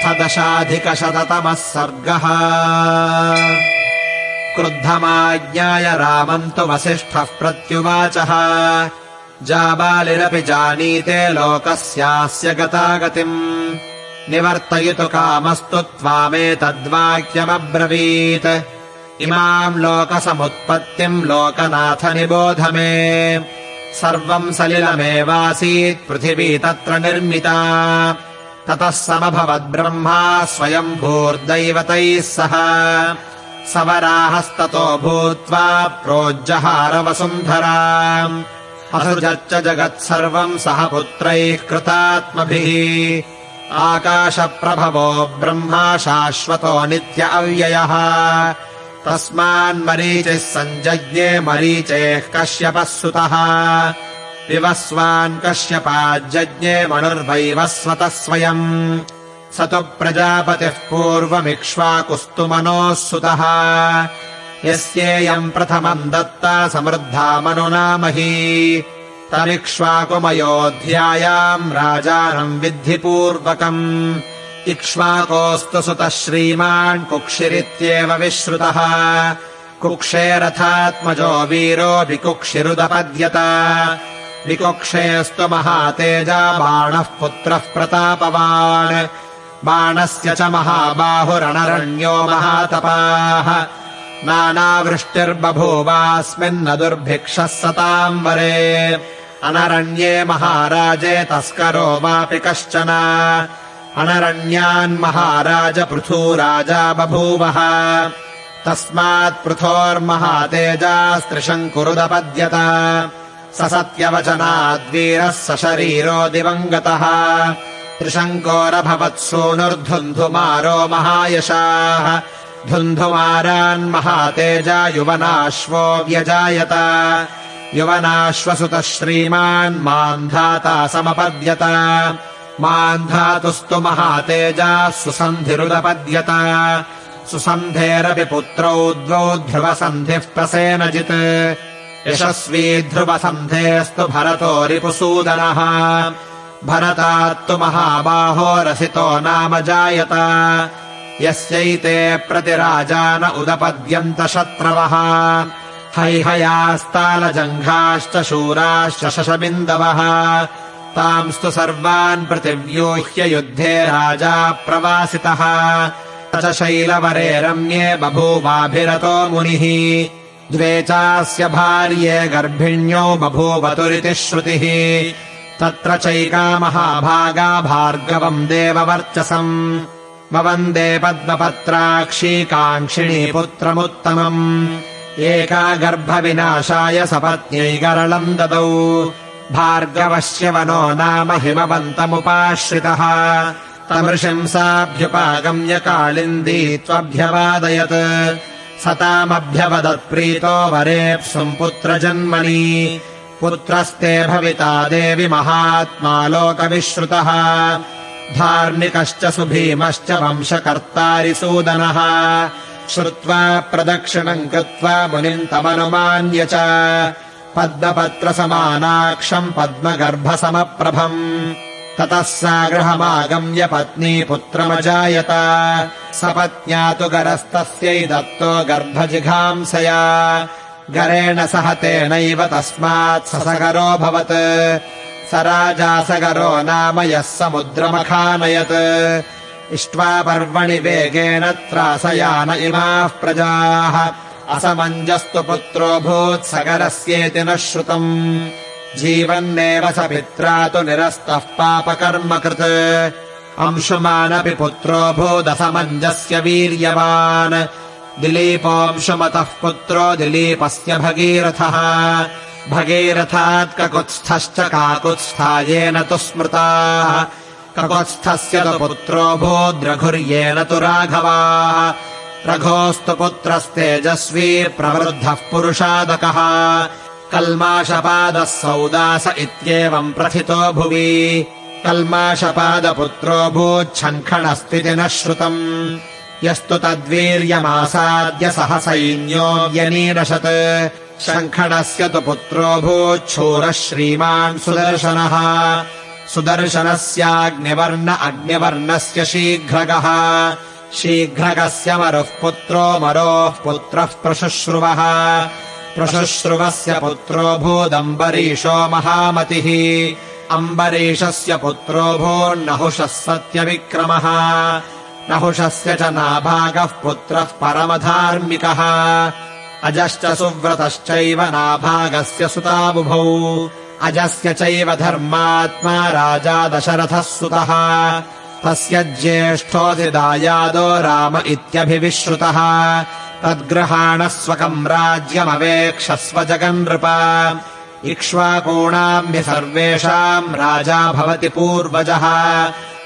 अथ दशाधिकशततमः सर्गः। क्रुद्धमाज्ञाय रामम् तु वसिष्ठः प्रत्युवाचः। जाबालिरपि जानीते लोकस्यास्य गतागतिम्। निवर्तयितु कामस्तु त्वामेतद्वाक्यमब्रवीत्। इमाम् लोकसमुत्पत्तिम् लोकनाथ निबोध मे सर्वम् सलिलमेवासीत् पृथिवी तत्र निर्मिता ततः समभवद्ब्रह्मा स्वयम् भूर्दैवतैः सह। सवराहस्ततो भूत्वा प्रोज्जहारवसुन्धरा। असृजच्च जगत्सर्वम् सह पुत्रैः कृतात्मभिः। आकाशप्रभवो ब्रह्मा शाश्वतो नित्य अव्ययः। तस्मान्मरीचिः सञ्जज्ञे मरीचेः कश्यपः सुतः विवस्वान् कश्यपाज्जज्ञे मनुर्वैवस्वतः स्वयम्। स तु प्रजापतिः पूर्वमिक्ष्वाकुस्तु मनोः सुतः यस्येयम् प्रथमम् दत्ता समृद्धा मनुनामही तमिक्ष्वाकुमयोऽध्यायाम् राजानम् विद्धिपूर्वकम्। इक्ष्वाकोऽस्तु सुतः श्रीमान् कुक्षिरित्येव विश्रुतः। कुक्षेरथात्मजो वीरो विकुक्षिरुदपद्यत विकुक्षेऽस्तु महातेजा बाणः पुत्रः प्रतापवान्। बाणस्य च महाबाहुरणरण्यो महातपाः। नानावृष्टिर्बभूवास्मिन्न दुर्भिक्षः सताम् वरे अनरण्ये महाराजे तस्करो वापि कश्चन। अनरण्यान्महाराज पृथू राजा बभूवः। तस्मात् पृथोर्महातेजास्त्रिशङ्कुरुदपद्यत स सत्यवचनाद्वीरः स शरीरो दिवङ्गतः। त्रिशङ्कोरभवत्सूनुर्धुन्धुमारो महायशाः। धुन्धुमारान्महातेजा युवनाश्वो व्यजायत। युवनाश्वसुतः श्रीमान् मान्धाता समपद्यत। मान्धातुस्तु महातेजाः सुसन्धिरुदपद्यत। सुसन्धेरपि पुत्रौ द्वौ ध्रुवसन्धिः प्रसेनजित् यशस्वी ध्रुवसन्धेस्तु भरतो रिपुसूदनः। भरतात्तु महाबाहो रसितो नाम जायत। यस्यैते प्रतिराजान उदपद्यन्त शत्रवः हैहयास्तालजङ्घाश्च शूराश्च शशबिन्दवः। तांस्तु सर्वान् प्रतिव्यूह्य युद्धे राजा प्रवासितः। स च शैलवरे रम्ये बभूवाभिरतो मुनिः द्वे चास्य भार्ये गर्भिण्यौ बभूवतुरिति श्रुतिः। तत्र चैका महाभागा भार्गवम् देववर्चसम्। ववन्दे पद्मपत्राक्षी काङ्क्षिणी पुत्रमुत्तमम्। एका गर्भविनाशाय सपत्न्यै गरलम् ददौ। भार्गवस्य वनो नाम हिमवन्तमुपाश्रितः। तमृषिम् साभ्युपागम्य कालिन्दी त्वभ्यवादयत् सतामभ्यवदत्प्रीतो वरेप्सुम् पुत्रजन्मनि। पुत्रस्ते भविता देवि महात्मा लोकविश्रुतः। धार्मिकश्च सुभीमश्च वंशकर्तारिसूदनः श्रुत्वा प्रदक्षिणम् कृत्वा मुनिम् तमनुमान्य च। पद्मपत्रसमानाक्षम् पद्मगर्भसमप्रभम् ततः सा गृहमागम्य पत्नी पुत्रमजायत। सपत्न्या तु गरस्तस्यै दत्तो गर्भजिघांसया। गरेण सह तेनैव तस्मात् ससगरोऽभवत् स राजा सगरो नाम यः समुद्रमखानयत्। इष्ट्वा पर्वणि वेगेन त्रासयान इमाः प्रजाः। असमञ्जस्तु पुत्रो भूत्सगरस्येति न श्रुतम् जीवन्नेव स पित्रा तु निरस्तः पापकर्म कृत्। अंशुमानपि पुत्रो भूदसमञ्जस्य वीर्यवान्। दिलीपोऽंशुमतः पुत्रो दिलीपस्य भगीरथः। भगीरथात् ककुत्स्थश्च काकुत्स्थायेन तु स्मृताः। ककुत्स्थस्य तु पुत्रो भूद्रघुर्येण तु राघवाः। रघोस्तु पुत्रस्तेजस्वी प्रवृद्धः पुरुषादकः कल्माषपादः सौदास इत्येवम् प्रथितो भुवि। कल्माषपादपुत्रो भूच्छङ्खणस्तिति न श्रुतम्। यस्तु तद्वीर्यमासाद्य सह सैन्यो व्यनीरशत्। शङ्खणस्य तु पुत्रो भूच्छूरः श्रीमान् सुदर्शनः। सुदर्शनस्याग्निवर्ण अग्निवर्णस्य शीघ्रगः। शीघ्रगस्य मरुः पुत्रो मरोः पुत्रः प्रशुश्रुवः प्रशुश्रुवस्य पुत्रो भूदम्बरीशो महामतिः। अम्बरीशस्य पुत्रो भूर्नहुषः सत्यविक्रमः। नहुषस्य च नाभागः पुत्रः परमधार्मिकः। अजश्च सुव्रतश्चैव नाभागस्य सुताबुभौ। अजस्य चैव धर्मात्मा राजा दशरथः सुतः। तस्य ज्येष्ठोऽधिदायादो राम इत्यभिविश्रुतः तद्ग्रहाणस्वकम् राज्यमवेक्षस्व जगन्नृप। इक्ष्वाकूणाम्भि सर्वेषाम् राजा भवति पूर्वजः।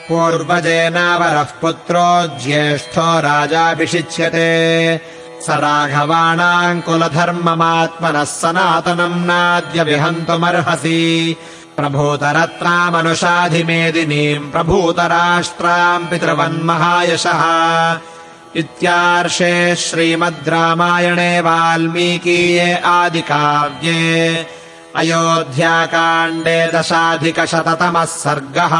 पूर्वजेनावरः पुत्रो ज्येष्ठो राजाभिषिच्यते। स राघवाणाम् कुलधर्ममात्मनः सनातनम् नाद्य विहन्तुमर्हसि। प्रभूतरत्नामनुषाधिमेदिनीम् प्रभूतराष्ट्राम् पितृवन्महायशः इत्यार्षे श्रीमद् रामायणे वाल्मीकीये आदिकाव्ये अयोध्याकाण्डे दशाधिकशततमः सर्गः